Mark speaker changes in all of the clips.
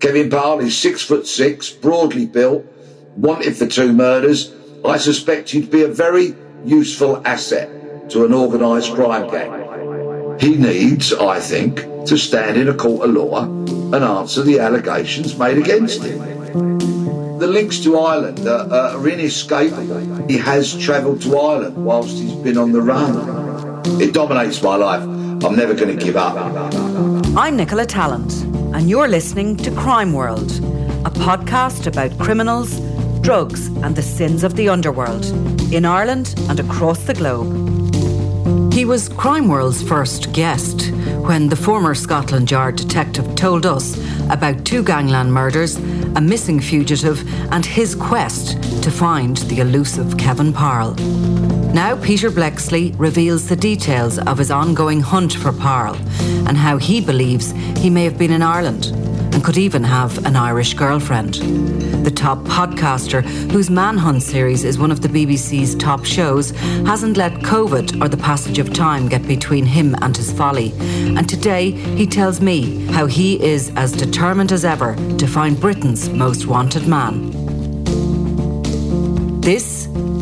Speaker 1: Kevin Parle is six foot six, broadly built, wanted for two murders. I suspect he'd be a very useful asset to an organised crime gang. He needs, I think, to stand in a court of law and answer the allegations made against him. The links to Ireland are, are inescapable. He has travelled to Ireland whilst he's been on the run. It dominates my life. I'm never going to give up.
Speaker 2: I'm Nicola Tallant, and you're listening to Crime World, a podcast about criminals, drugs, and the sins of the underworld in Ireland and across the globe. He was Crime World's first guest when the former Scotland Yard detective told us about two gangland murders, a missing fugitive, and his quest to find the elusive Kevin Parle. Now, Peter Bleksley reveals the details of his ongoing hunt for Parle and how he believes he may have been in Ireland and could even have an Irish girlfriend. The top podcaster, whose Manhunt series is one of the BBC's top shows, hasn't let COVID or the passage of time get between him and his folly. And today, he tells me how he is as determined as ever to find Britain's most wanted man. This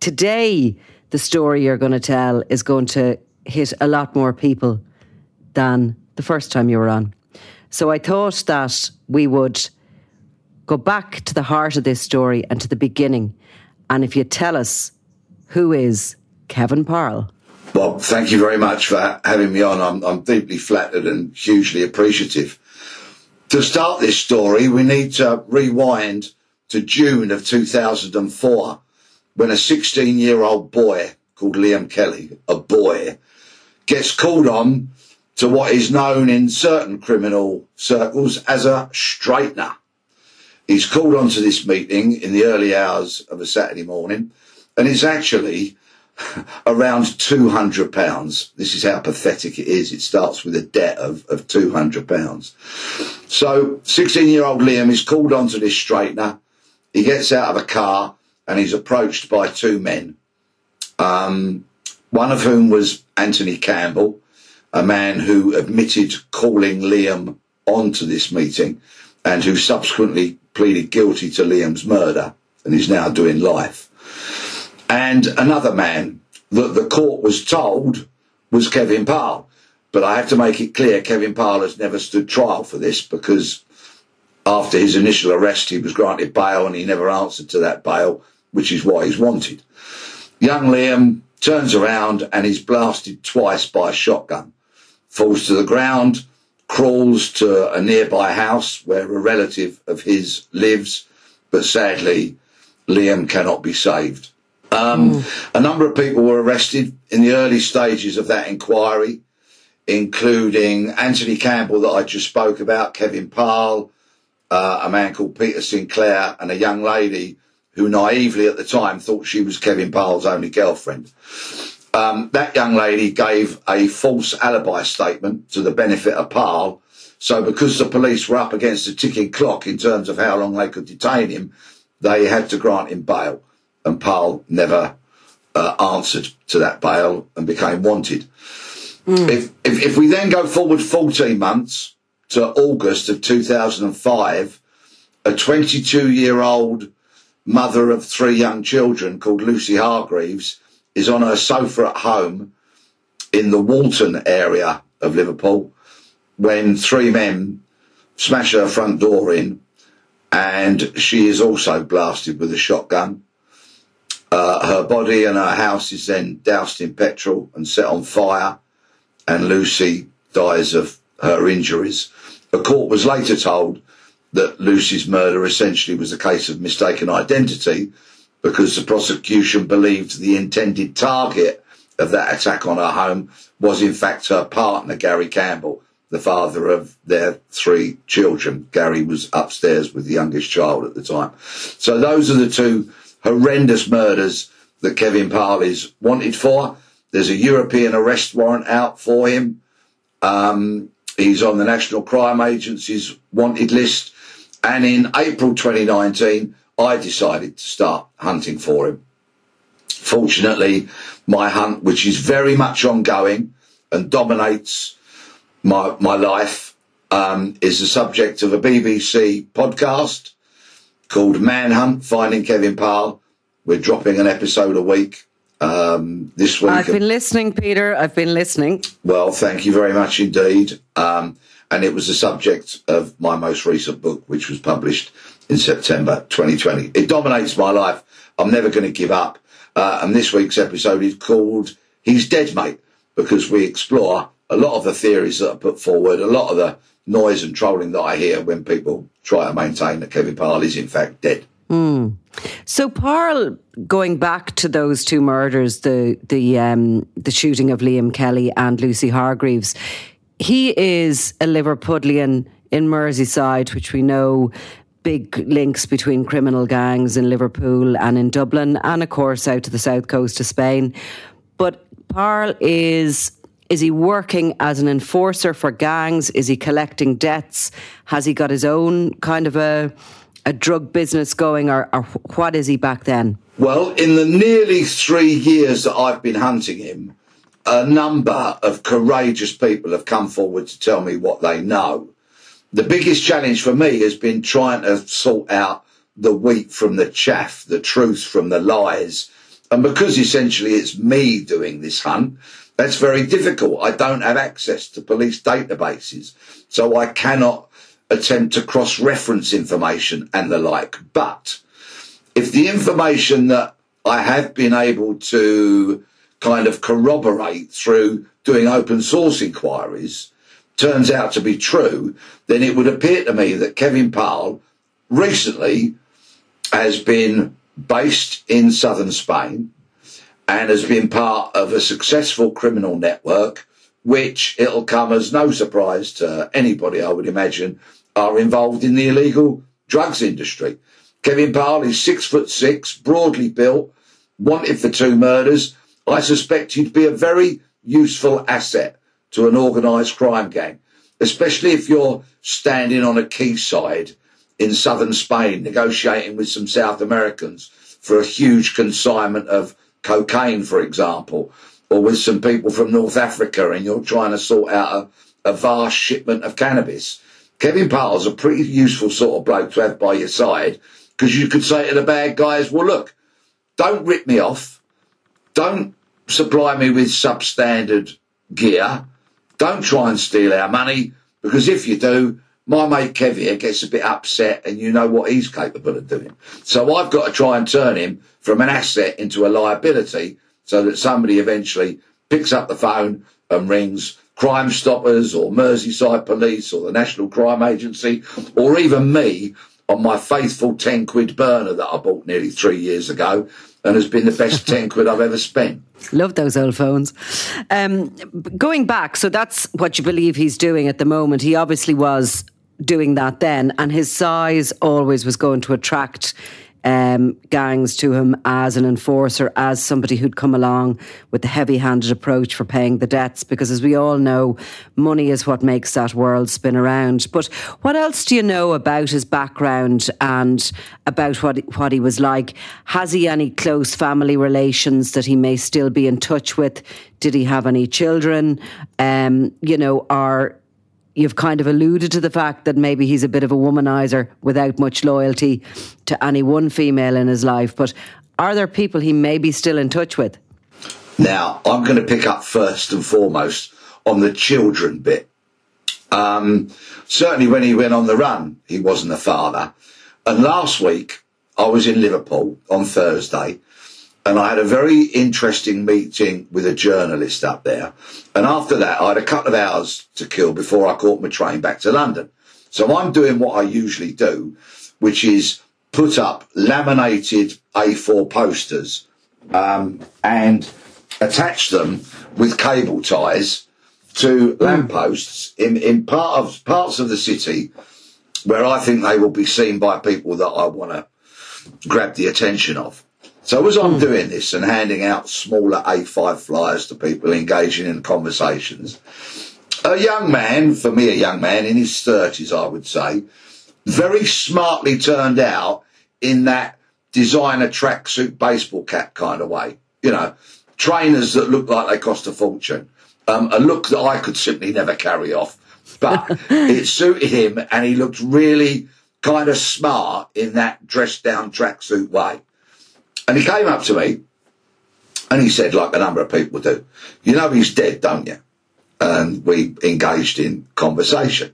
Speaker 2: today, the story you're going to tell is going to hit a lot more people than the first time you were on. So I thought that we would go back to the heart of this story and to the beginning. And if you tell us who is Kevin Parle?
Speaker 1: Bob, thank you very much for having me on. I'm, I'm deeply flattered and hugely appreciative. To start this story, we need to rewind to June of 2004 when a 16 year old boy called Liam Kelly, a boy, gets called on to what is known in certain criminal circles as a straightener. He's called on to this meeting in the early hours of a Saturday morning and it's actually around two hundred pounds. This is how pathetic it is. It starts with a debt of, of two hundred pounds. So sixteen year old Liam is called onto this straightener. He gets out of a car and he's approached by two men. Um, one of whom was Anthony Campbell, a man who admitted calling Liam onto this meeting and who subsequently pleaded guilty to Liam's murder and is now doing life and another man that the court was told was Kevin Parle. But I have to make it clear Kevin Parle has never stood trial for this because after his initial arrest, he was granted bail and he never answered to that bail, which is why he's wanted. Young Liam turns around and is blasted twice by a shotgun, falls to the ground, crawls to a nearby house where a relative of his lives, but sadly, Liam cannot be saved. Um, mm. A number of people were arrested in the early stages of that inquiry, including Anthony Campbell, that I just spoke about, Kevin Parle, uh, a man called Peter Sinclair, and a young lady who naively at the time thought she was Kevin Parle's only girlfriend. Um, that young lady gave a false alibi statement to the benefit of Parle. So, because the police were up against a ticking clock in terms of how long they could detain him, they had to grant him bail and Parle never uh, answered to that bail and became wanted. Mm. If, if, if we then go forward 14 months to August of 2005, a 22 year old mother of three young children called Lucy Hargreaves is on her sofa at home in the Walton area of Liverpool when three men smash her front door in and she is also blasted with a shotgun. Uh, her body and her house is then doused in petrol and set on fire, and Lucy dies of her injuries. The court was later told that Lucy's murder essentially was a case of mistaken identity because the prosecution believed the intended target of that attack on her home was in fact her partner, Gary Campbell, the father of their three children. Gary was upstairs with the youngest child at the time. So those are the two horrendous murders that Kevin is wanted for. There's a European arrest warrant out for him. Um, he's on the National Crime Agency's wanted list. And in April 2019, I decided to start hunting for him. Fortunately, my hunt, which is very much ongoing and dominates my, my life, um, is the subject of a BBC podcast called Manhunt Finding Kevin Parle. We're dropping an episode a week um, this week.
Speaker 2: I've been listening, Peter. I've been listening.
Speaker 1: Well, thank you very much indeed. Um, and it was the subject of my most recent book, which was published in September 2020. It dominates my life. I'm never going to give up. Uh, and this week's episode is called He's Dead, Mate, because we explore a lot of the theories that are put forward, a lot of the noise and trolling that I hear when people try to maintain that Kevin Parle is in fact dead.
Speaker 2: Mm. So, Parle, going back to those two murders, the the um, the shooting of Liam Kelly and Lucy Hargreaves, he is a Liverpudlian in Merseyside, which we know big links between criminal gangs in Liverpool and in Dublin, and of course out to the south coast of Spain. But Parle is is he working as an enforcer for gangs? Is he collecting debts? Has he got his own kind of a a drug business going, or, or what is he back then?
Speaker 1: Well, in the nearly three years that I've been hunting him, a number of courageous people have come forward to tell me what they know. The biggest challenge for me has been trying to sort out the wheat from the chaff, the truth from the lies. And because essentially it's me doing this hunt, that's very difficult. I don't have access to police databases, so I cannot attempt to cross reference information and the like. But if the information that I have been able to kind of corroborate through doing open source inquiries turns out to be true, then it would appear to me that Kevin Parle recently has been based in southern Spain and has been part of a successful criminal network, which it'll come as no surprise to anybody, I would imagine, are involved in the illegal drugs industry. Kevin Parle is six foot six, broadly built, wanted for two murders. I suspect he'd be a very useful asset to an organised crime gang, especially if you're standing on a quayside in southern Spain negotiating with some South Americans for a huge consignment of cocaine, for example, or with some people from North Africa and you're trying to sort out a, a vast shipment of cannabis. Kevin Parle's a pretty useful sort of bloke to have by your side because you could say to the bad guys, well, look, don't rip me off. Don't supply me with substandard gear. Don't try and steal our money because if you do, my mate Kev here gets a bit upset and you know what he's capable of doing. So I've got to try and turn him from an asset into a liability so that somebody eventually picks up the phone and rings Crime Stoppers or Merseyside Police or the National Crime Agency or even me on my faithful 10 quid burner that I bought nearly three years ago and has been the best 10 quid I've ever spent.
Speaker 2: Love those old phones. Um, going back, so that's what you believe he's doing at the moment. He obviously was doing that then, and his size always was going to attract um, gangs to him as an enforcer, as somebody who'd come along with the heavy handed approach for paying the debts, because as we all know, money is what makes that world spin around. But what else do you know about his background and about what, what he was like? Has he any close family relations that he may still be in touch with? Did he have any children? Um, you know, are you've kind of alluded to the fact that maybe he's a bit of a womanizer without much loyalty to any one female in his life. But are there people he may be still in touch with?
Speaker 1: Now, I'm going to pick up first and foremost on the children bit. Um, certainly, when he went on the run, he wasn't a father. And last week, I was in Liverpool on Thursday and I had a very interesting meeting with a journalist up there. And after that, I had a couple of hours to kill before I caught my train back to London. So I'm doing what I usually do, which is put up laminated A4 posters um, and attach them with cable ties to lampposts in, in part of parts of the city where I think they will be seen by people that I want to grab the attention of. So as I'm doing this and handing out smaller A5 flyers to people engaging in conversations, a young man, for me a young man in his 30s I would say, very smartly turned out in that designer tracksuit baseball cap kind of way. You know, trainers that look like they cost a fortune. Um, a look that I could simply never carry off. But it suited him and he looked really kind of smart in that dressed down tracksuit way. And he came up to me and he said, like a number of people do, you know he's dead, don't you? And we engaged in conversation.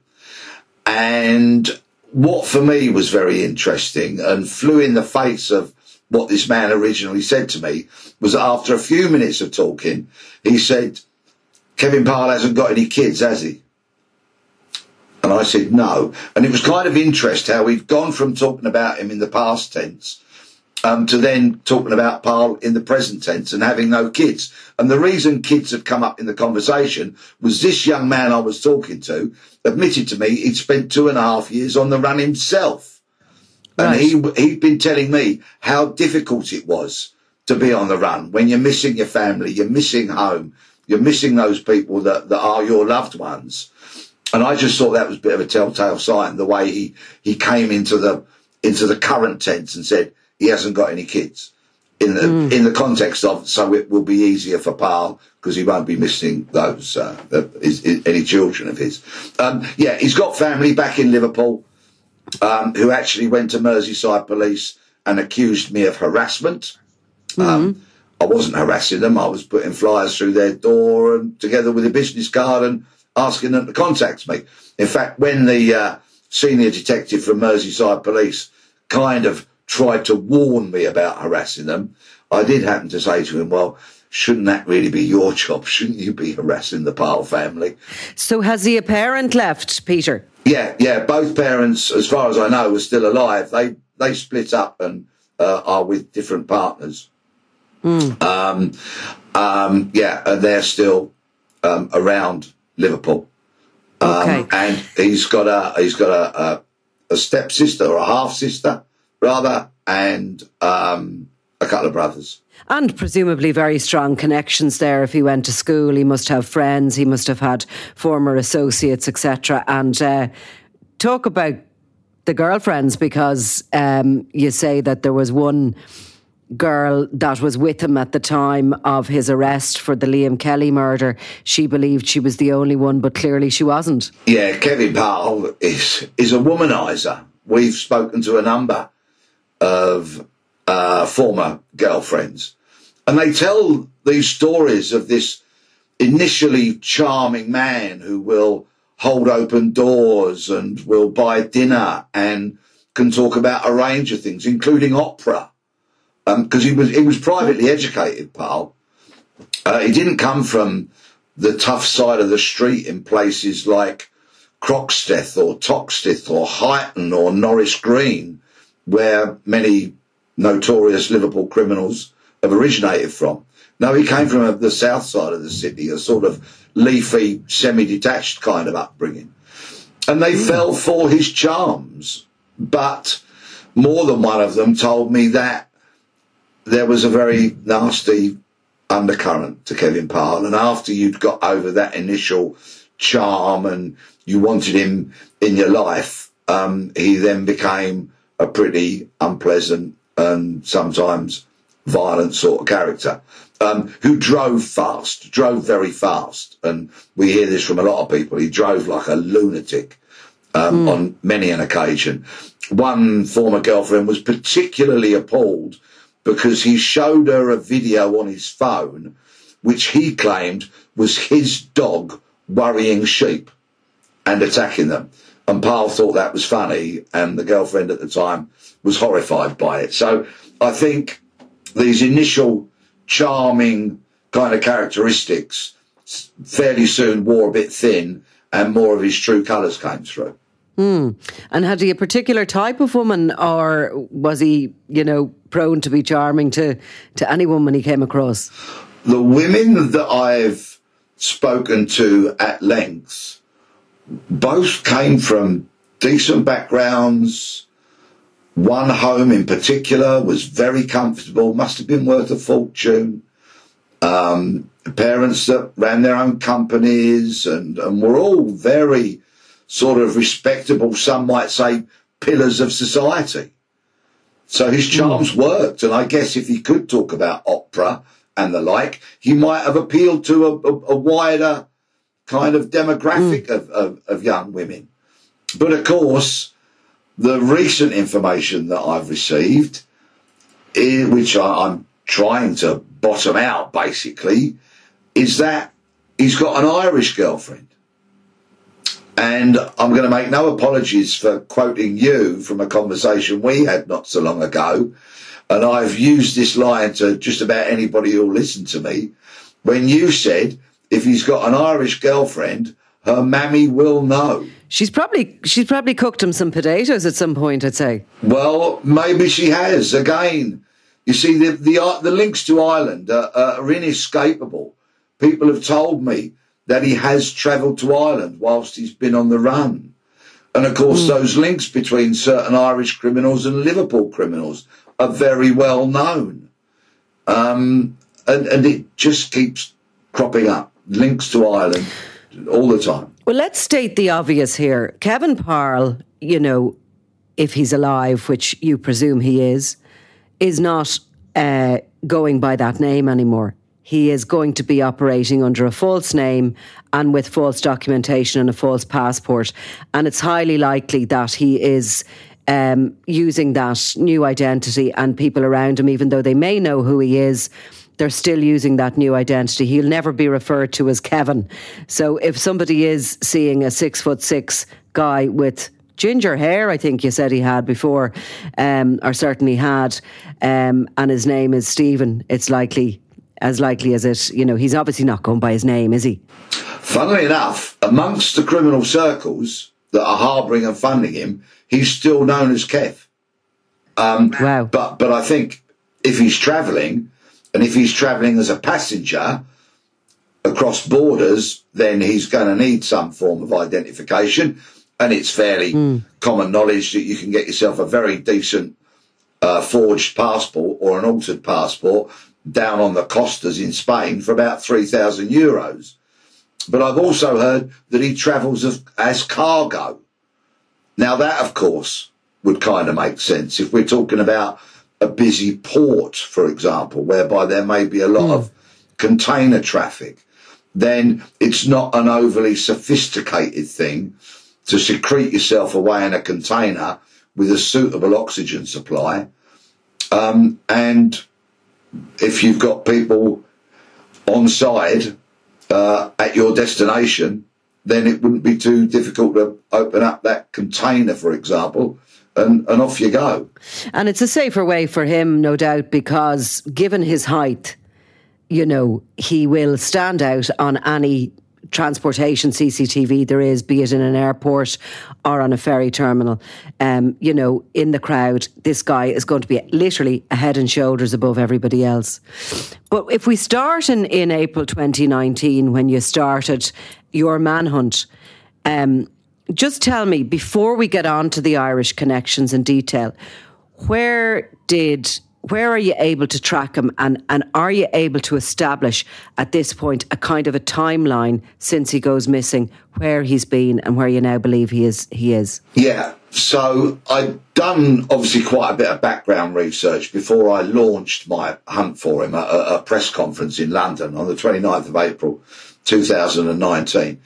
Speaker 1: And what for me was very interesting and flew in the face of what this man originally said to me was after a few minutes of talking, he said, Kevin Parle hasn't got any kids, has he? And I said, no. And it was kind of interesting how we've gone from talking about him in the past tense um, to then talking about Parle in the present tense and having no kids. And the reason kids have come up in the conversation was this young man I was talking to admitted to me he'd spent two and a half years on the run himself. And he, he'd been telling me how difficult it was to be on the run when you're missing your family, you're missing home, you're missing those people that, that are your loved ones. And I just thought that was a bit of a telltale sign, the way he, he came into the, into the current tense and said, he hasn't got any kids in the mm. in the context of so it will be easier for Parle because he won't be missing those uh, his, his, any children of his. Um, yeah, he's got family back in Liverpool um, who actually went to Merseyside police and accused me of harassment. Mm. Um, I wasn't harassing them. I was putting flyers through their door and together with a business card and asking them to contact me. In fact, when the uh, senior detective from Merseyside police kind of tried to warn me about harassing them, I did happen to say to him, well, shouldn't that really be your job? Shouldn't you be harassing the Parle family?
Speaker 3: So has he a parent left, Peter?
Speaker 1: Yeah, yeah. Both parents, as far as I know, are still alive. They they split up and uh, are with different partners. Mm. Um, um, yeah, and they're still um, around Liverpool. Um, okay. And he's got a he's got a, a, a stepsister or a half sister brother and um, a couple of brothers.
Speaker 3: And presumably very strong connections there. If he went to school, he must have friends, he must have had former associates, etc. And uh, talk about the girlfriends because um, you say that there was one girl that was with him at the time of his arrest for the Liam Kelly murder. She believed she was the only one, but clearly she wasn't.
Speaker 1: Yeah, Kevin Parle is is a womanizer. We've spoken to a number of uh, former girlfriends. And they tell these stories of this initially charming man who will hold open doors and will buy dinner and can talk about a range of things, including opera. Because um, he was he was privately educated, Parle. Uh, he didn't come from the tough side of the street in places like Croxteth or Toxteth or Huyton or Norris Green where many notorious Liverpool criminals have originated from. No, he came from the south side of the city, a sort of leafy, semi-detached kind of upbringing. And they mm. fell for his charms. But more than one of them told me that there was a very nasty undercurrent to Kevin Parle. And after you'd got over that initial charm and you wanted him in your life, um, he then became a pretty unpleasant and sometimes violent sort of character. Um, who drove fast, drove very fast. And we hear this from a lot of people. He drove like a lunatic um, mm. on many an occasion. One former girlfriend was particularly appalled because he showed her a video on his phone, which he claimed was his dog worrying sheep and attacking them. And Parle thought that was funny, and the girlfriend at the time was horrified by it. So I think these initial charming kind of characteristics fairly soon wore a bit thin, and more of his true colours came through.
Speaker 3: Mm. And had he a particular type of woman, or was he, you know, prone to be charming to, to any woman he came across?
Speaker 1: The women that I've spoken to at length, both came from decent backgrounds. One home in particular was very comfortable, must have been worth a fortune. Um, parents that ran their own companies and, and were all very sort of respectable, some might say pillars of society. So his charms mm. worked. And I guess if he could talk about opera and the like, he might have appealed to a, a, a wider kind of demographic mm. of, of, of young women. But of course, the recent information that I've received, eh, which I, am trying to bottom out basically, is that he's got an Irish girlfriend. And I'm going to make no apologies for quoting you from a conversation we had not so long ago. And I've used this line to just about anybody who'll listen to me. When you said, if he's got an Irish girlfriend, her mammy will know.
Speaker 2: She's probably she's probably cooked him some potatoes at some point. I'd say.
Speaker 1: Well, maybe she has. Again, you see, the the, the links to Ireland are, are inescapable. People have told me that he has travelled to Ireland whilst he's been on the run. And of course, mm. those links between certain Irish criminals and Liverpool criminals are very well known. Um, and, and it just keeps cropping up links to Ireland all the time.
Speaker 2: Well, let's state the obvious here. Kevin Parle, you know, if he's alive, which you presume he is, is not uh, going by that name anymore he is going to be operating under a false name and with false documentation and a false passport. And it's highly likely that he is um, using that new identity and people around him, even though they may know who he is. They're still using that new identity. He'll never be referred to as Kevin. So if somebody is seeing a six foot six guy with ginger hair, I think you said he had before, um, or certainly had, um, and his name is Stephen, it's likely as likely as it, you know, he's obviously not going by his name, is he?
Speaker 1: Funnily enough, amongst the criminal circles that are harbouring and funding him, he's still known as Kev. Um, wow. But, but I think if he's travelling, and if he's travelling as a passenger across borders, then he's going to need some form of identification. And it's fairly mm. common knowledge that you can get yourself a very decent uh, forged passport or an altered passport down on the Costas in Spain for about 3,000 euros. But I've also heard that he travels as, as cargo. Now, that, of course, would kind of make sense if we're talking about a busy port, for example, whereby there may be a lot mm. of container traffic. Then it's not an overly sophisticated thing to secrete yourself away in a container with a suitable oxygen supply. Um, and if you've got people on side uh, at your destination, then it wouldn't be too difficult to open up that container, for example, and, and off you go.
Speaker 2: And it's a safer way for him, no doubt, because given his height, you know, he will stand out on any transportation CCTV there is, be it in an airport or on a ferry terminal, um, you know, in the crowd, this guy is going to be literally a head and shoulders above everybody else. But if we start in, in April 2019, when you started your manhunt, um, just tell me, before we get on to the Irish connections in detail, where did where are you able to track him and, and are you able to establish at this point a kind of a timeline since he goes missing where he's been and where you now believe he is he is?
Speaker 1: Yeah. So i'd done obviously quite a bit of background research before i launched my hunt for him at a, a press conference in london on the 29th of april 2019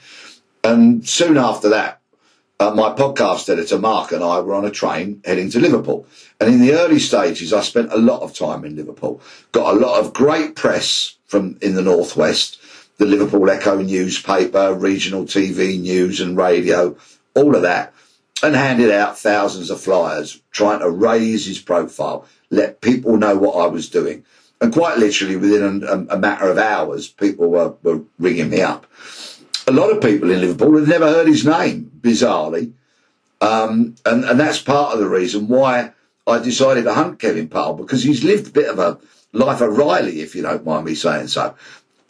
Speaker 1: and soon after that uh, my podcast editor, Mark, and I were on a train heading to Liverpool. And in the early stages, I spent a lot of time in Liverpool. Got a lot of great press from in the Northwest, the Liverpool Echo newspaper, regional TV news and radio, all of that, and handed out thousands of flyers trying to raise his profile, let people know what I was doing. And quite literally, within a, a matter of hours, people were, were ringing me up a lot of people in Liverpool had never heard his name, bizarrely. Um, and, and that's part of the reason why I decided to hunt Kevin Parle because he's lived a bit of a life of Riley, if you don't mind me saying so.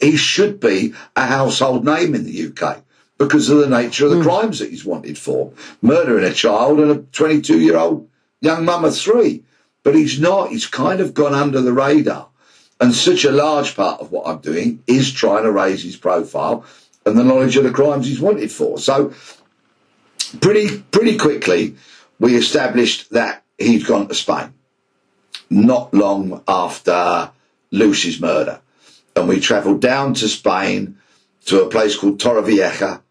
Speaker 1: he should be a household name in the UK because of the nature of the mm. crimes that he's wanted for. Murdering a child and a 22 year old young mum of three. But he's not. He's kind of gone under the radar. And such a large part of what I'm doing is trying to raise his profile and the knowledge of the crimes he's wanted for. So pretty pretty quickly we established that he'd gone to Spain. Not long after Lucy's murder. And we travelled down to Spain to a place called Torrevieja,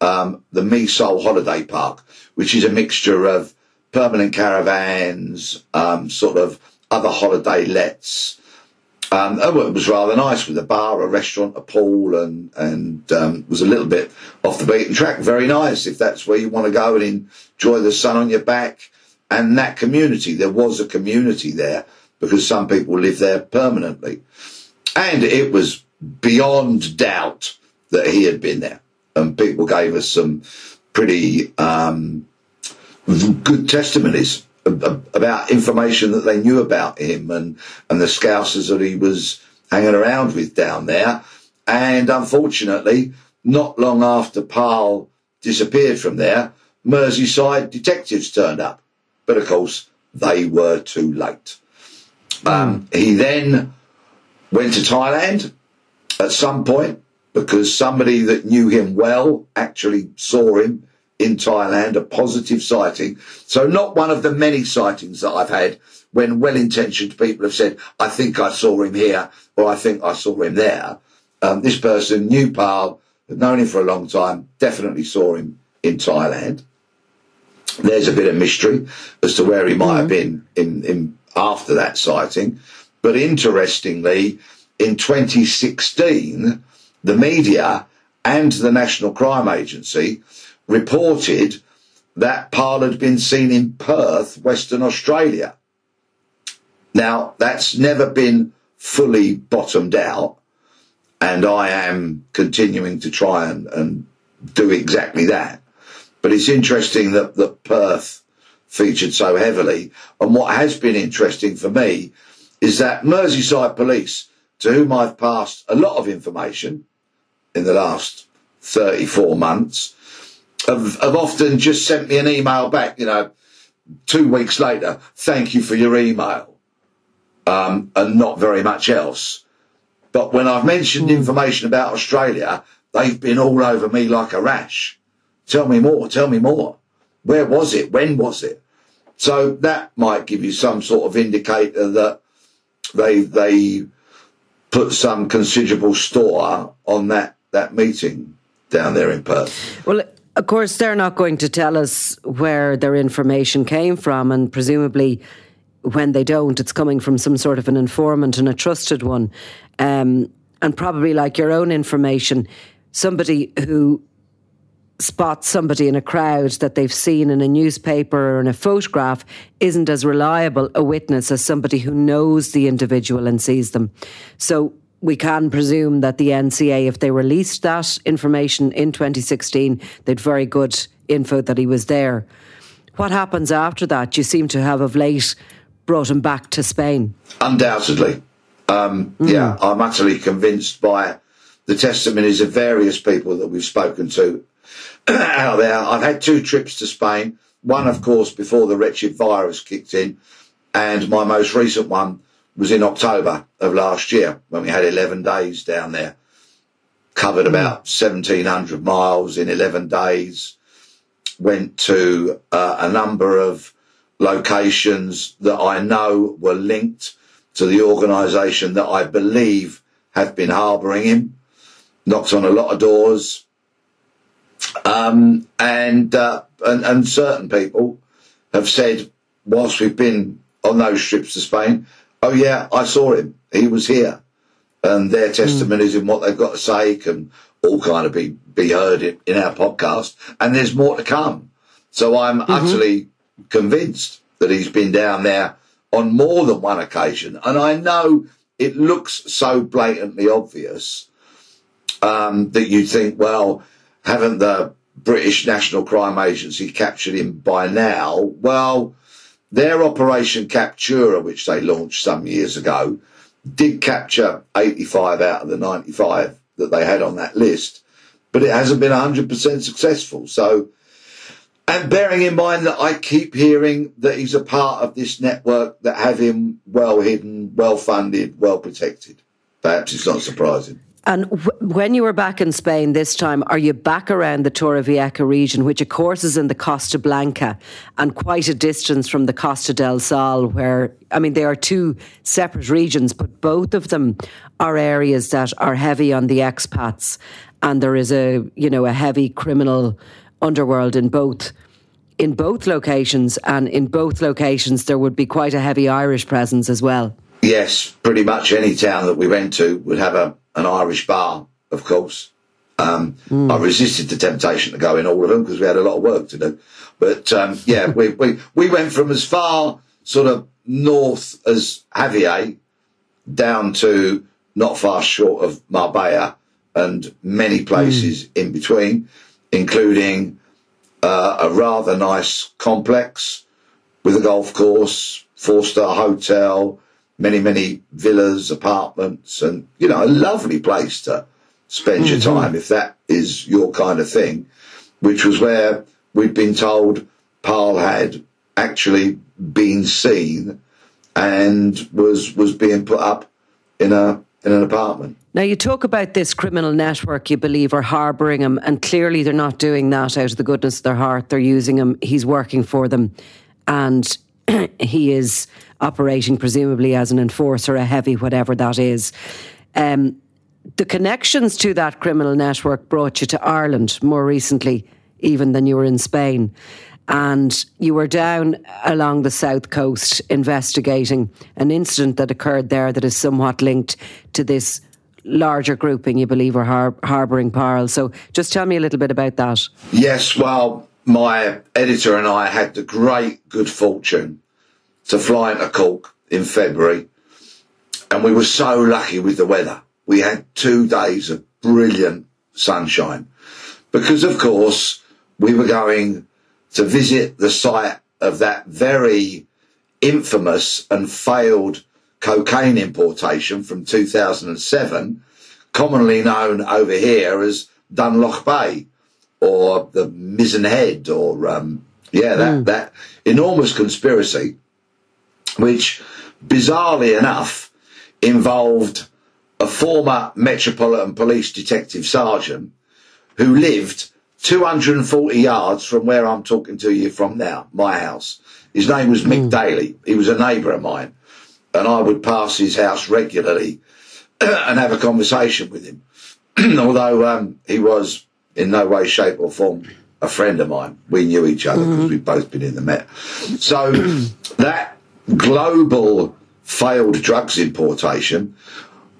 Speaker 1: um, the Misol Holiday Park, which is a mixture of permanent caravans, um, sort of other holiday lets. Um, it was rather nice with a bar, a restaurant, a pool, and and um, was a little bit off the beaten track. Very nice if that's where you want to go and enjoy the sun on your back. And that community, there was a community there because some people live there permanently, and it was beyond doubt that he had been there and people gave us some pretty um, good testimonies about information that they knew about him and, and the scousers that he was hanging around with down there. And unfortunately, not long after Parle disappeared from there, Merseyside detectives turned up. But of course, they were too late. Um, he then went to Thailand at some point because somebody that knew him well actually saw him in Thailand, a positive sighting. So not one of the many sightings that I've had when well-intentioned people have said, I think I saw him here or I think I saw him there. Um, this person knew Parle, had known him for a long time, definitely saw him in Thailand. There's a bit of mystery as to where he might have mm-hmm. been in, in after that sighting. But interestingly, in 2016, the media and the National Crime Agency reported that Parle had been seen in Perth, Western Australia. Now, that's never been fully bottomed out, and I am continuing to try and, and do exactly that. But it's interesting that, that Perth featured so heavily. And what has been interesting for me is that Merseyside Police, to whom I've passed a lot of information, in the last 34 months have, have often just sent me an email back, you know, two weeks later, thank you for your email, um, and not very much else. But when I've mentioned hmm. information about Australia, they've been all over me like a rash. Tell me more, tell me more. Where was it? When was it? So that might give you some sort of indicator that they they put some considerable store on that that meeting down there in Perth?
Speaker 2: Well, of course, they're not going to tell us where their information came from, and presumably, when they don't, it's coming from some sort of an informant and a trusted one. Um, and probably like your own information, somebody who spots somebody in a crowd that they've seen in a newspaper or in a photograph isn't as reliable a witness as somebody who knows the individual and sees them. So we can presume that the NCA, if they released that information in 2016, they'd very good info that he was there. What happens after that? You seem to have of late brought him back to Spain.
Speaker 1: Undoubtedly. Um, mm. Yeah, I'm utterly convinced by the testimonies of various people that we've spoken to out there. I've had two trips to Spain. One, of course, before the wretched virus kicked in, and my most recent one was in October of last year when we had 11 days down there. Covered about 1,700 miles in 11 days. Went to uh, a number of locations that I know were linked to the organisation that I believe have been harbouring him. Knocked on a lot of doors. Um, and, uh, and, and certain people have said, whilst we've been on those trips to Spain, oh yeah, I saw him. He was here. And their hmm. testimonies mm. and what they've got to say can all kind of be, be heard in, in our podcast. And there's more to come. So I'm mm-hmm. utterly convinced that he's been down there on more than one occasion. And I know it looks so blatantly obvious um, that you think, well, haven't the British National Crime Agency captured him by now? Well, their Operation Captura, which they launched some years ago, did capture 85 out of the 95 that they had on that list, but it hasn't been 100% successful. So, and bearing in mind that I keep hearing that he's a part of this network that have him well hidden, well funded, well protected. Perhaps it's not surprising.
Speaker 2: And w- when you were back in Spain this time, are you back around the Torrevieja region, which of course is in the Costa Blanca and quite a distance from the Costa del Sol, where, I mean, they are two separate regions, but both of them are areas that are heavy on the expats. And there is a, you know, a heavy criminal underworld in both in both locations and in both locations there would be quite a heavy Irish presence as well.
Speaker 1: Yes, pretty much any town that we went to would have a an Irish bar, of course. Um, mm. I resisted the temptation to go in all of them because we had a lot of work to do. But um, yeah, we, we, we went from as far sort of north as Javea down to not far short of Marbella and many places mm. in between, including uh, a rather nice complex with a golf course, four star hotel, many, many villas, apartments, and, you know, a lovely place to spend mm-hmm. your time if that is your kind of thing, which was where we'd been told Parle had actually been seen and was was being put up in a in an apartment.
Speaker 2: Now you talk about this criminal network you believe are harbouring him, and clearly they're not doing that out of the goodness of their heart. They're using him. He's working for them, and he is operating presumably as an enforcer, a heavy, whatever that is. Um, the connections to that criminal network brought you to Ireland more recently, even than you were in Spain. And you were down along the south coast investigating an incident that occurred there that is somewhat linked to this larger grouping you believe are har- harbouring Parle. So just tell me a little bit about that.
Speaker 1: Yes, well, my editor and I had the great good fortune to fly into Cork in February, and we were so lucky with the weather. We had two days of brilliant sunshine because, of course, we were going to visit the site of that very infamous and failed cocaine importation from 2007, commonly known over here as Dunlough Bay or the Mizen Head or, um, yeah, that, mm. that enormous conspiracy which bizarrely enough involved a former Metropolitan Police Detective Sergeant who lived 240 yards from where I'm talking to you from now, my house. His name was Mick mm. Daly. He was a neighbour of mine. And I would pass his house regularly and have a conversation with him. Although um, he was in no way, shape, or form a friend of mine. We knew each other because mm-hmm. we'd both been in the Met. So that global failed drugs importation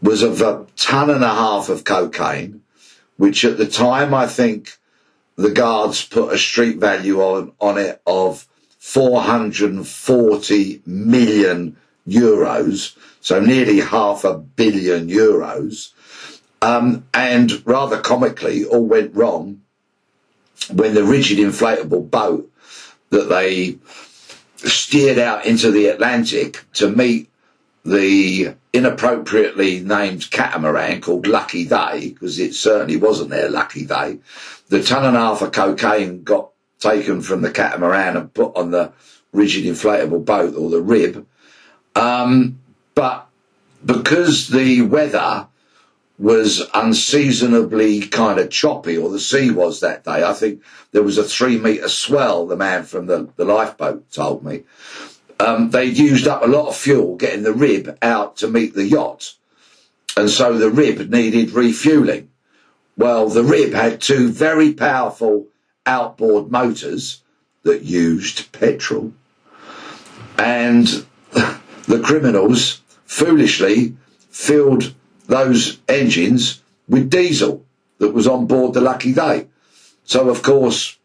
Speaker 1: was of a ton and a half of cocaine, which at the time I think the guards put a street value on, on it of 440 million euros, so nearly half a billion euros. Um, and rather comically, all went wrong when the rigid inflatable boat that they steered out into the Atlantic to meet the inappropriately named catamaran called Lucky Day, because it certainly wasn't their lucky day. The ton and a half of cocaine got taken from the catamaran and put on the rigid inflatable boat or the rib. Um, but because the weather was unseasonably kind of choppy, or the sea was that day. I think there was a three metre swell, the man from the, the lifeboat told me. Um, they'd used up a lot of fuel getting the rib out to meet the yacht. And so the rib needed refueling. Well, the rib had two very powerful outboard motors that used petrol. And the criminals foolishly filled those engines with diesel that was on board the Lucky Day. So, of course,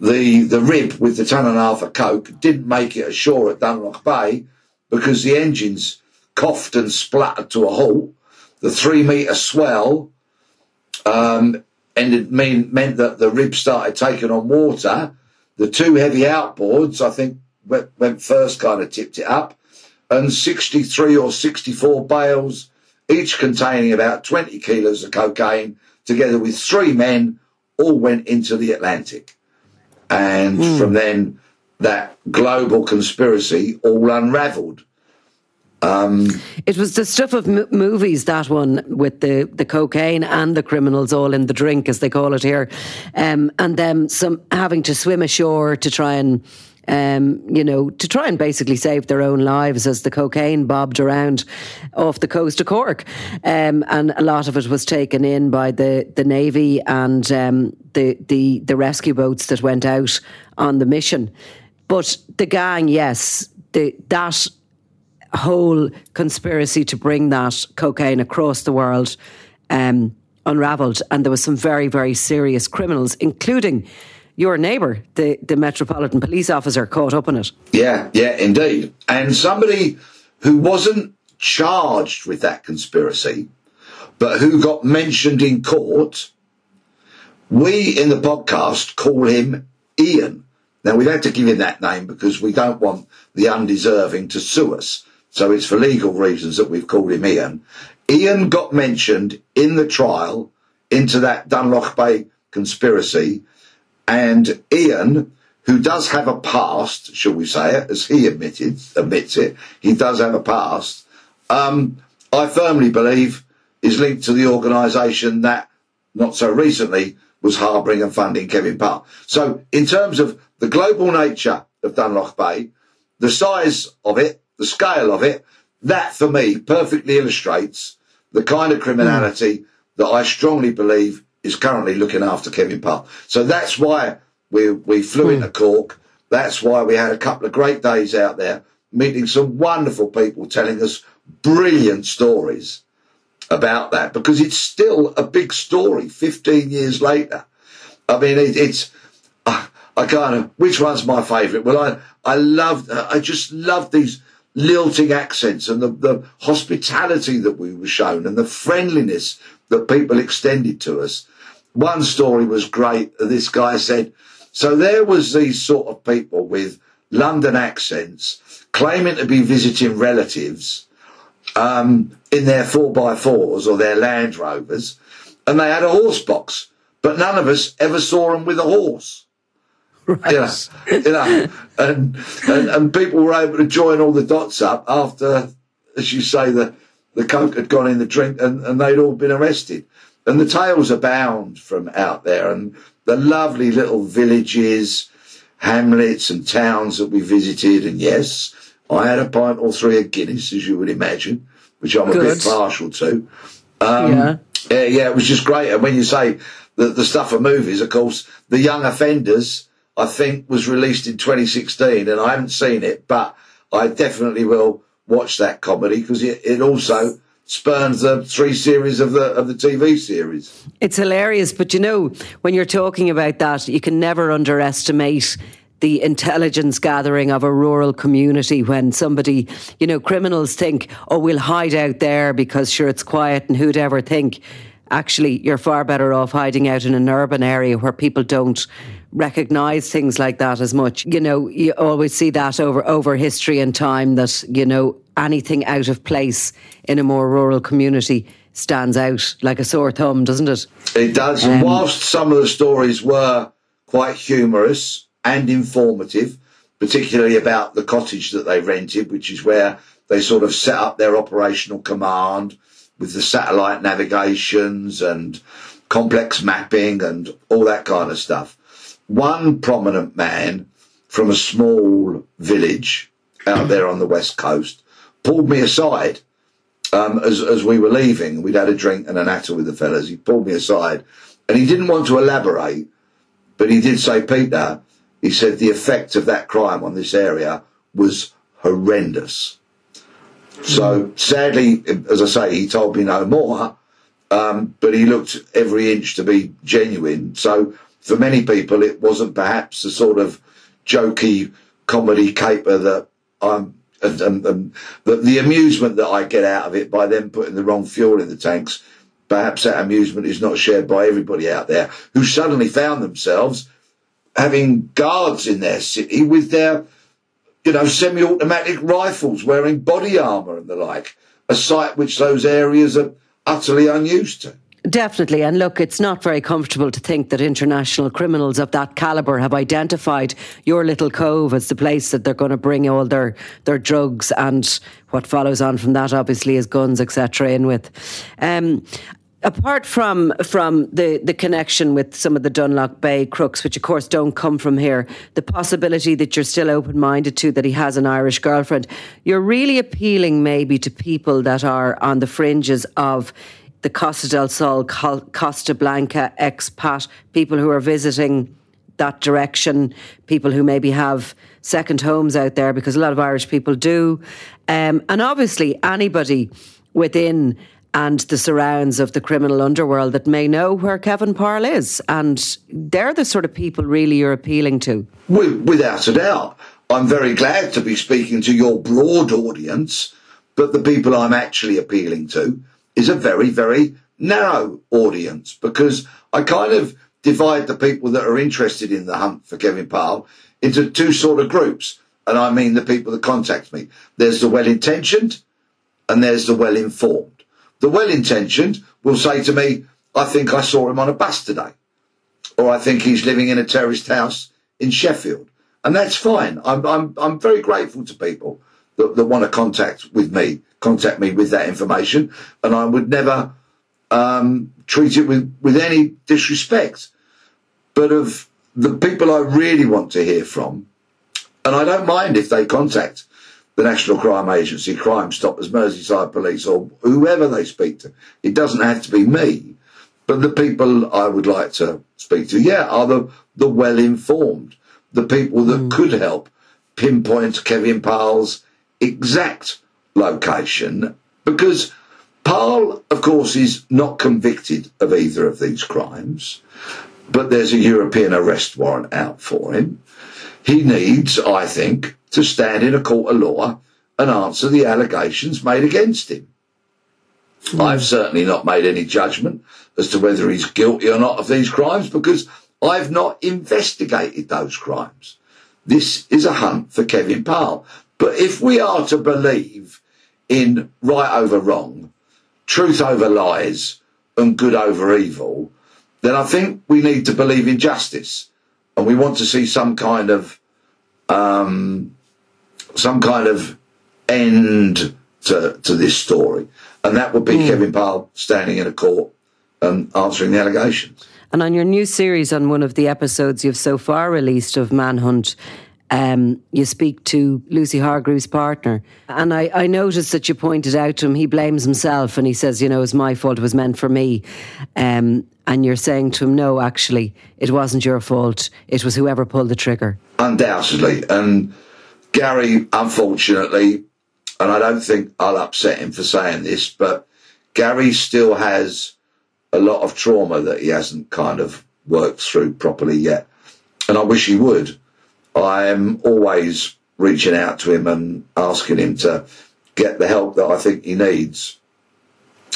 Speaker 1: the, the rib with the ton and a half of coke didn't make it ashore at Dunlough Bay because the engines coughed and spluttered to a halt. The three metre swell um, and it mean, meant that the rib started taking on water. The two heavy outboards, I think, went, went first, kind of tipped it up. and 63 or 64 bales, each containing about 20 kilos of cocaine, together with three men, all went into the Atlantic. And mm. from then, that global conspiracy all unraveled.
Speaker 2: Um, it was the stuff of m- movies, that one, with the, the cocaine and the criminals all in the drink, as they call it here. Um, and them some having to swim ashore to try and um, you know, to try and basically save their own lives as the cocaine bobbed around off the coast of Cork. Um, and a lot of it was taken in by the, the Navy and um, the, the, the rescue boats that went out on the mission. But the gang, yes, the, that whole conspiracy to bring that cocaine across the world um, unravelled. And there were some very, very serious criminals, including your neighbour, the, the Metropolitan Police officer, caught up in it.
Speaker 1: Yeah, yeah, indeed. And somebody who wasn't charged with that conspiracy, but who got mentioned in court, we in the podcast call him Ian. Now, we've had to give him that name because we don't want the undeserving to sue us. So it's for legal reasons that we've called him Ian. Ian got mentioned in the trial into that Dunlough Bay conspiracy and Ian, who does have a past, shall we say it, as he admitted, admits it, he does have a past, um, I firmly believe is linked to the organisation that, not so recently, was harbouring and funding Kevin Parle. So, in terms of the global nature of Dunlough Bay, the size of it, the scale of it, that for me perfectly illustrates the kind of criminality mm. that I strongly believe is currently looking after Kevin Parle. So that's why we we flew mm. into Cork. That's why we had a couple of great days out there, meeting some wonderful people, telling us brilliant stories about that because it's still a big story 15 years later. I mean, it, it's, I, I kind of, which one's my favourite? Well, I, I love, I just love these lilting accents and the, the hospitality that we were shown and the friendliness that people extended to us. One story was great. This guy said, so there was these sort of people with London accents claiming to be visiting relatives um, in their four by fours or their Land Rovers, and they had a horse box, but none of us ever saw them with a horse. Right. You know, you know and, and and people were able to join all the dots up after, as you say, the the coke had gone in the drink and, and they'd all been arrested. And the tales abound from out there and the lovely little villages, hamlets and towns that we visited. And yes, I had a pint or three of Guinness, as you would imagine, which I'm Good. a bit partial to. Um, yeah. yeah. Yeah, it was just great. And when you say the, the stuff of movies, of course, The Young Offenders, I think, was released in 2016 and I haven't seen it, but I definitely will watch that comedy because it, it also spurns the three series of the of the TV series.
Speaker 2: It's hilarious, but you know when you're talking about that, you can never underestimate the intelligence gathering of a rural community when somebody, you know, criminals think, oh, we'll hide out there because sure it's quiet and who'd ever think. Actually, you're far better off hiding out in an urban area where people don't recognize things like that as much. You know, you always see that over over history and time that, you know, anything out of place in a more rural community stands out like a sore thumb, doesn't it?
Speaker 1: It does. Um, and whilst some of the stories were quite humorous and informative, particularly about the cottage that they rented, which is where they sort of set up their operational command with the satellite navigations and complex mapping and all that kind of stuff one prominent man from a small village out there on the west coast pulled me aside um, as, as we were leaving. We'd had a drink and an natter with the fellas. He pulled me aside and he didn't want to elaborate, but he did say, Peter, he said the effect of that crime on this area was horrendous. So sadly, as I say, he told me no more, um, but he looked every inch to be genuine. So for many people, it wasn't perhaps the sort of jokey comedy caper that I'm. And, and, and the, the amusement that I get out of it by them putting the wrong fuel in the tanks, perhaps that amusement is not shared by everybody out there who suddenly found themselves having guards in their city with their you know, semi-automatic rifles wearing body armour and the like, a sight which those areas are utterly unused to.
Speaker 2: Definitely. And look, it's not very comfortable to think that international criminals of that caliber have identified your little cove as the place that they're going to bring all their, their drugs and what follows on from that, obviously, is guns, etc., in with. Um, apart from from the the connection with some of the Dunlough Bay crooks, which of course don't come from here, the possibility that you're still open minded to that he has an Irish girlfriend, you're really appealing maybe to people that are on the fringes of the Costa del Sol, Costa Blanca expat, people who are visiting that direction, people who maybe have second homes out there, because a lot of Irish people do. Um, and obviously, anybody within and the surrounds of the criminal underworld that may know where Kevin Parle is. And they're the sort of people really you're appealing to.
Speaker 1: Without a doubt. I'm very glad to be speaking to your broad audience, but the people I'm actually appealing to is a very, very narrow audience because I kind of divide the people that are interested in the hunt for Kevin Parle into two sort of groups. And I mean the people that contact me. There's the well intentioned and there's the well informed. The well intentioned will say to me, I think I saw him on a bus today. Or I think he's living in a terraced house in Sheffield. And that's fine. I'm, I'm, I'm very grateful to people that, that want to contact with me, contact me with that information, and I would never um, treat it with, with any disrespect. But of the people I really want to hear from, and I don't mind if they contact the National Crime Agency, Crime Stoppers, Merseyside Police, or whoever they speak to. It doesn't have to be me. But the people I would like to speak to, yeah, are the, the well informed, the people that mm. could help pinpoint Kevin Parle's exact location because Parle, of course, is not convicted of either of these crimes, but there's a European arrest warrant out for him. He needs, I think, to stand in a court of law and answer the allegations made against him. Mm. I've certainly not made any judgment as to whether he's guilty or not of these crimes because I've not investigated those crimes. This is a hunt for Kevin Parle. But if we are to believe in right over wrong, truth over lies, and good over evil, then I think we need to believe in justice, and we want to see some kind of um, some kind of end to to this story, and that would be mm. Kevin Parle standing in a court and answering the allegations.
Speaker 2: And on your new series, on one of the episodes you've so far released of Manhunt, um, you speak to Lucy Hargreaves' partner. And I, I noticed that you pointed out to him, he blames himself and he says, you know, it was my fault, it was meant for me. Um, and you're saying to him, no, actually, it wasn't your fault, it was whoever pulled the trigger.
Speaker 1: Undoubtedly. And Gary, unfortunately, and I don't think I'll upset him for saying this, but Gary still has a lot of trauma that he hasn't kind of worked through properly yet. And I wish he would I'm always reaching out to him and asking him to get the help that I think he needs.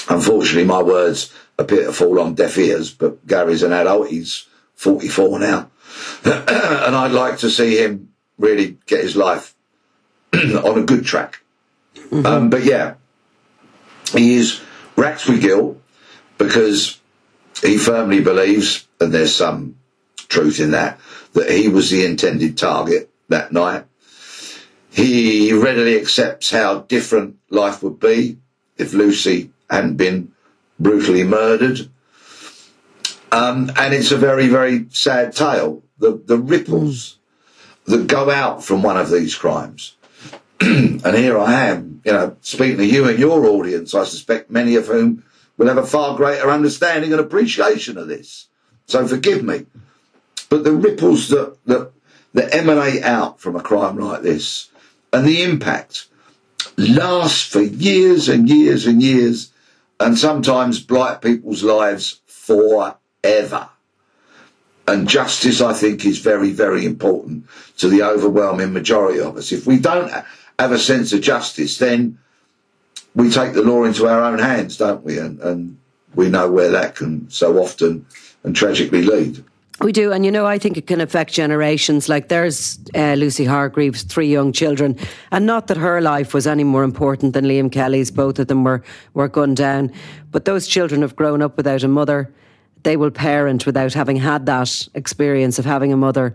Speaker 1: Unfortunately, my words appear to fall on deaf ears, but Gary's an adult. He's 44 now. and I'd like to see him really get his life on a good track. Mm-hmm. Um, but yeah, he is racked with guilt because he firmly believes, and there's some truth in that, that he was the intended target that night. He readily accepts how different life would be if Lucy hadn't been brutally murdered. Um, and it's a very, very sad tale. The, the ripples that go out from one of these crimes. and here I am, you know, speaking to you and your audience, I suspect many of whom will have a far greater understanding and appreciation of this. So forgive me but the ripples that, that, that emanate out from a crime like this and the impact lasts for years and years and years and sometimes blight people's lives forever. And justice, I think, is very, very important to the overwhelming majority of us. If we don't have a sense of justice, then we take the law into our own hands, don't we? And, and we know where that can so often and tragically lead.
Speaker 2: We do, and you know, I think it can affect generations. Like there's uh, Lucy Hargreaves, three young children, and not that her life was any more important than Liam Kelly's. Both of them were were gunned down, but those children have grown up without a mother. They will parent without having had that experience of having a mother,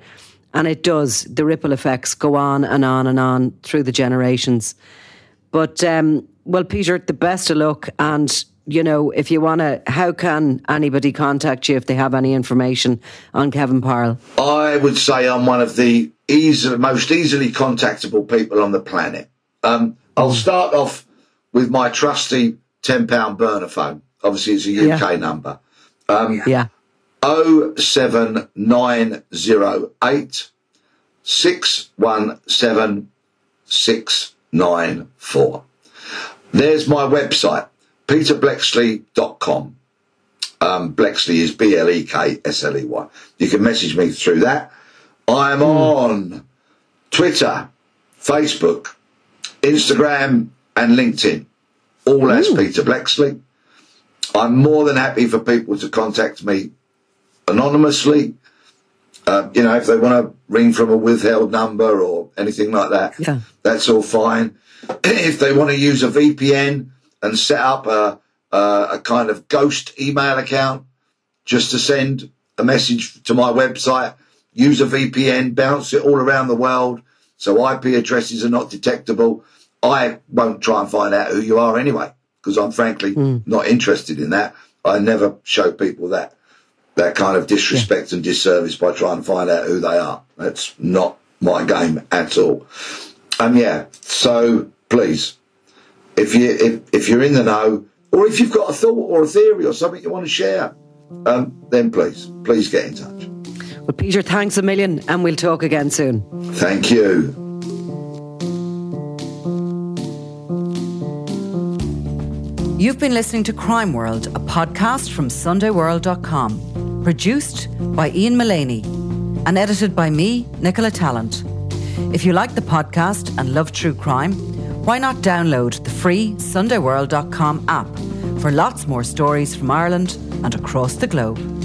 Speaker 2: and it does. The ripple effects go on and on and on through the generations. But um, well, Peter, the best of luck, and you know, if you want to, how can anybody contact you if they have any information on Kevin Parle?
Speaker 1: I would say I'm one of the easy, most easily contactable people on the planet. Um, I'll start off with my trusty £10 burner phone. Obviously, it's a UK yeah. number.
Speaker 2: Um, yeah.
Speaker 1: 07908 617 694. There's my website peterbleksley.com. Um, Bleksley is B L E K S L E Y. You can message me through that. I'm mm. on Twitter, Facebook, Instagram, and LinkedIn, all as Peter Bleksley. I'm more than happy for people to contact me anonymously. Uh, you know, if they want to ring from a withheld number or anything like that,
Speaker 2: yeah.
Speaker 1: that's all fine. if they want to use a VPN, and set up a, a, a kind of ghost email account just to send a message to my website, use a VPN, bounce it all around the world so IP addresses are not detectable. I won't try and find out who you are anyway because I'm frankly mm. not interested in that. I never show people that that kind of disrespect yeah. and disservice by trying to find out who they are. That's not my game at all. And yeah, so please if you if, if you're in the know, or if you've got a thought or a theory or something you want to share, um, then please please get in touch.
Speaker 2: Well, Peter, thanks a million, and we'll talk again soon.
Speaker 1: Thank you.
Speaker 3: You've been listening to Crime World, a podcast from SundayWorld.com, produced by Ian Mullaney and edited by me, Nicola Tallant. If you like the podcast and love true crime, why not download the free SundayWorld.com app for lots more stories from Ireland and across the globe?